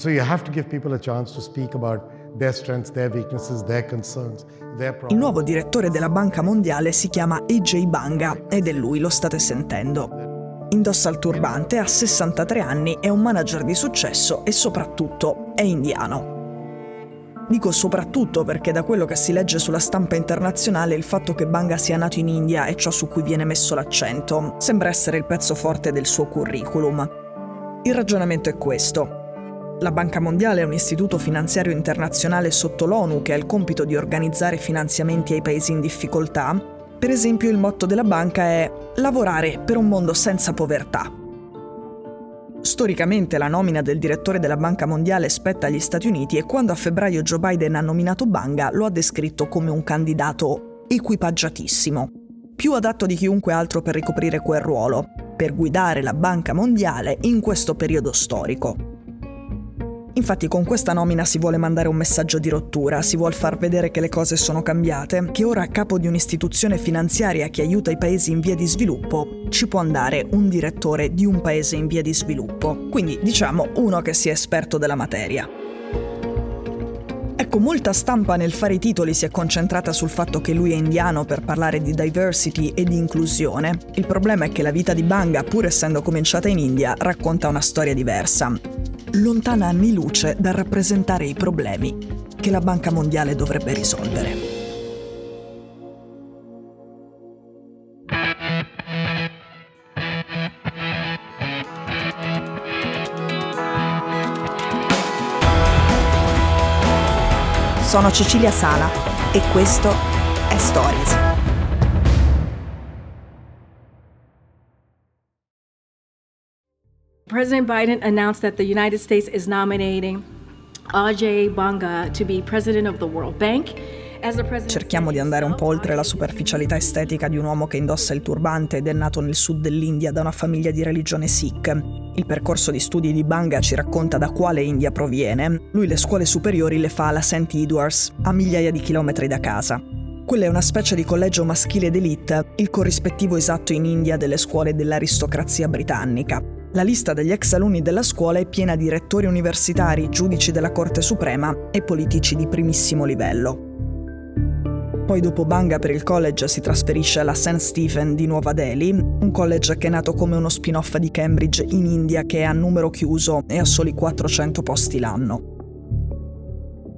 And so you have to give people a chance to speak about their strengths, their weaknesses, their concerns, their problems. Il nuovo direttore della Banca Mondiale si chiama AJ Banga ed è lui, lo state sentendo. Indossa il turbante, ha 63 anni, è un manager di successo e soprattutto è indiano. Dico soprattutto perché da quello che si legge sulla stampa internazionale il fatto che Banga sia nato in India è ciò su cui viene messo l'accento. Sembra essere il pezzo forte del suo curriculum. Il ragionamento è questo. La Banca Mondiale è un istituto finanziario internazionale sotto l'ONU che ha il compito di organizzare finanziamenti ai paesi in difficoltà. Per esempio il motto della banca è lavorare per un mondo senza povertà. Storicamente la nomina del direttore della Banca Mondiale spetta agli Stati Uniti e quando a febbraio Joe Biden ha nominato Banga lo ha descritto come un candidato equipaggiatissimo, più adatto di chiunque altro per ricoprire quel ruolo, per guidare la Banca Mondiale in questo periodo storico. Infatti con questa nomina si vuole mandare un messaggio di rottura, si vuole far vedere che le cose sono cambiate, che ora a capo di un'istituzione finanziaria che aiuta i paesi in via di sviluppo ci può andare un direttore di un paese in via di sviluppo. Quindi diciamo uno che sia esperto della materia. Ecco, molta stampa nel fare i titoli si è concentrata sul fatto che lui è indiano per parlare di diversity e di inclusione. Il problema è che la vita di Banga, pur essendo cominciata in India, racconta una storia diversa lontana anni luce dal rappresentare i problemi che la Banca Mondiale dovrebbe risolvere. Sono Cecilia Sala e questo è Stories. President Biden announced that the United States is nominating Ajay Banga to be president of the World Bank. Cerchiamo di andare un po' oltre la superficialità estetica di un uomo che indossa il turbante ed è nato nel sud dell'India da una famiglia di religione Sikh. Il percorso di studi di Banga ci racconta da quale India proviene. Lui le scuole superiori le fa alla St. Edwards, a migliaia di chilometri da casa. Quella è una specie di collegio maschile d'elite, il corrispettivo esatto in India delle scuole dell'aristocrazia britannica. La lista degli ex alunni della scuola è piena di rettori universitari, giudici della Corte Suprema e politici di primissimo livello. Poi dopo Banga per il college si trasferisce alla St. Stephen di Nuova Delhi, un college che è nato come uno spin-off di Cambridge in India che è a numero chiuso e ha soli 400 posti l'anno.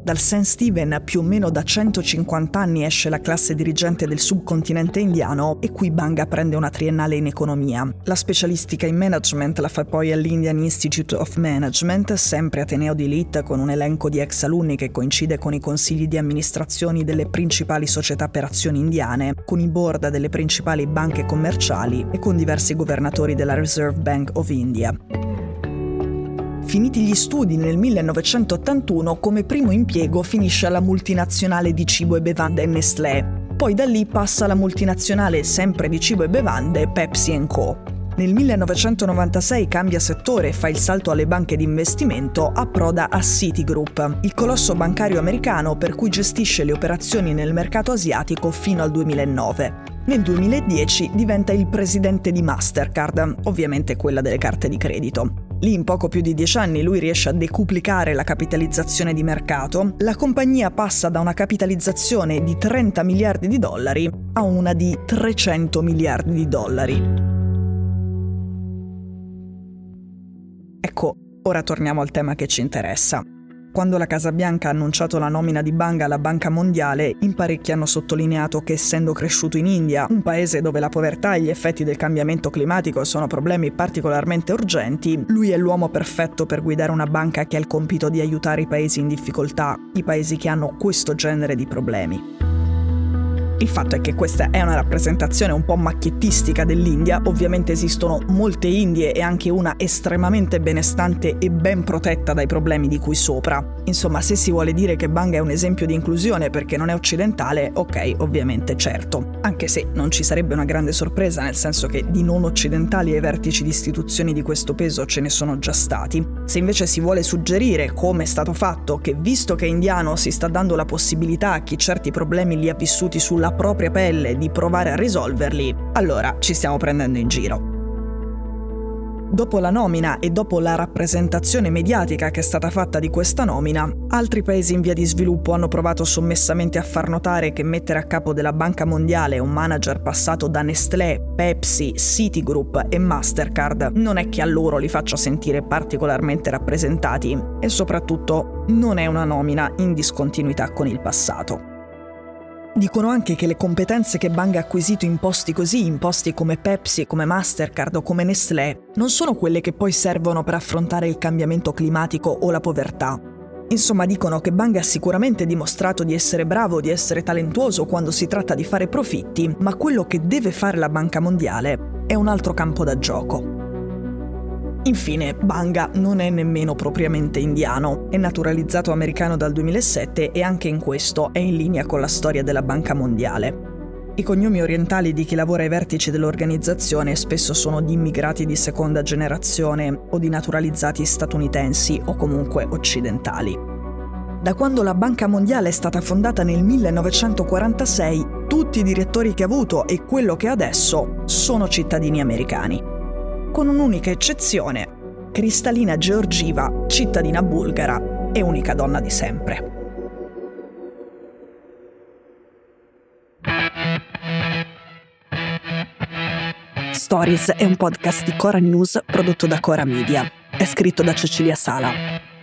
Dal St. Stephen più o meno da 150 anni esce la classe dirigente del subcontinente indiano e qui Banga prende una triennale in economia. La specialistica in management la fa poi all'Indian Institute of Management, sempre Ateneo di Elite con un elenco di ex alunni che coincide con i consigli di amministrazione delle principali società per azioni indiane, con i board delle principali banche commerciali e con diversi governatori della Reserve Bank of India. Finiti gli studi nel 1981, come primo impiego finisce alla multinazionale di cibo e bevande Nestlé. Poi da lì passa alla multinazionale sempre di cibo e bevande Pepsi Co. Nel 1996 cambia settore fa il salto alle banche di investimento, approda a Citigroup, il colosso bancario americano per cui gestisce le operazioni nel mercato asiatico fino al 2009. Nel 2010 diventa il presidente di Mastercard, ovviamente quella delle carte di credito. Lì in poco più di dieci anni lui riesce a decuplicare la capitalizzazione di mercato, la compagnia passa da una capitalizzazione di 30 miliardi di dollari a una di 300 miliardi di dollari. Ecco, ora torniamo al tema che ci interessa. Quando la Casa Bianca ha annunciato la nomina di Banga alla Banca Mondiale, in parecchi hanno sottolineato che essendo cresciuto in India, un paese dove la povertà e gli effetti del cambiamento climatico sono problemi particolarmente urgenti, lui è l'uomo perfetto per guidare una banca che ha il compito di aiutare i paesi in difficoltà, i paesi che hanno questo genere di problemi. Il fatto è che questa è una rappresentazione un po' macchiettistica dell'India, ovviamente esistono molte Indie e anche una estremamente benestante e ben protetta dai problemi di cui sopra. Insomma, se si vuole dire che Banga è un esempio di inclusione perché non è occidentale, ok, ovviamente certo. Anche se non ci sarebbe una grande sorpresa, nel senso che di non occidentali ai vertici di istituzioni di questo peso ce ne sono già stati. Se invece si vuole suggerire, come è stato fatto, che visto che è indiano si sta dando la possibilità a chi certi problemi li ha vissuti sulla propria pelle di provare a risolverli, allora ci stiamo prendendo in giro. Dopo la nomina e dopo la rappresentazione mediatica che è stata fatta di questa nomina, altri paesi in via di sviluppo hanno provato sommessamente a far notare che mettere a capo della Banca Mondiale un manager passato da Nestlé, Pepsi, Citigroup e Mastercard non è che a loro li faccia sentire particolarmente rappresentati e soprattutto non è una nomina in discontinuità con il passato. Dicono anche che le competenze che Bang ha acquisito in posti così, in posti come Pepsi, come Mastercard o come Nestlé, non sono quelle che poi servono per affrontare il cambiamento climatico o la povertà. Insomma, dicono che Bang ha sicuramente dimostrato di essere bravo, di essere talentuoso quando si tratta di fare profitti, ma quello che deve fare la Banca Mondiale è un altro campo da gioco. Infine, Banga non è nemmeno propriamente indiano, è naturalizzato americano dal 2007 e anche in questo è in linea con la storia della Banca Mondiale. I cognomi orientali di chi lavora ai vertici dell'organizzazione spesso sono di immigrati di seconda generazione o di naturalizzati statunitensi o comunque occidentali. Da quando la Banca Mondiale è stata fondata nel 1946, tutti i direttori che ha avuto e quello che ha adesso sono cittadini americani con un'unica eccezione, Cristalina Georgiva, cittadina bulgara e unica donna di sempre. Stories è un podcast di Cora News prodotto da Cora Media. È scritto da Cecilia Sala.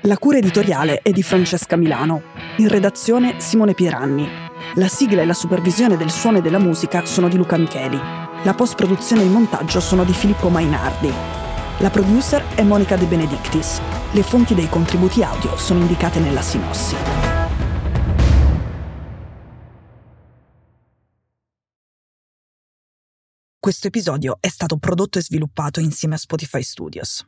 La cura editoriale è di Francesca Milano. In redazione Simone Pieranni. La sigla e la supervisione del suono e della musica sono di Luca Micheli. La post-produzione e il montaggio sono di Filippo Mainardi. La producer è Monica De Benedictis. Le fonti dei contributi audio sono indicate nella sinossi. Questo episodio è stato prodotto e sviluppato insieme a Spotify Studios.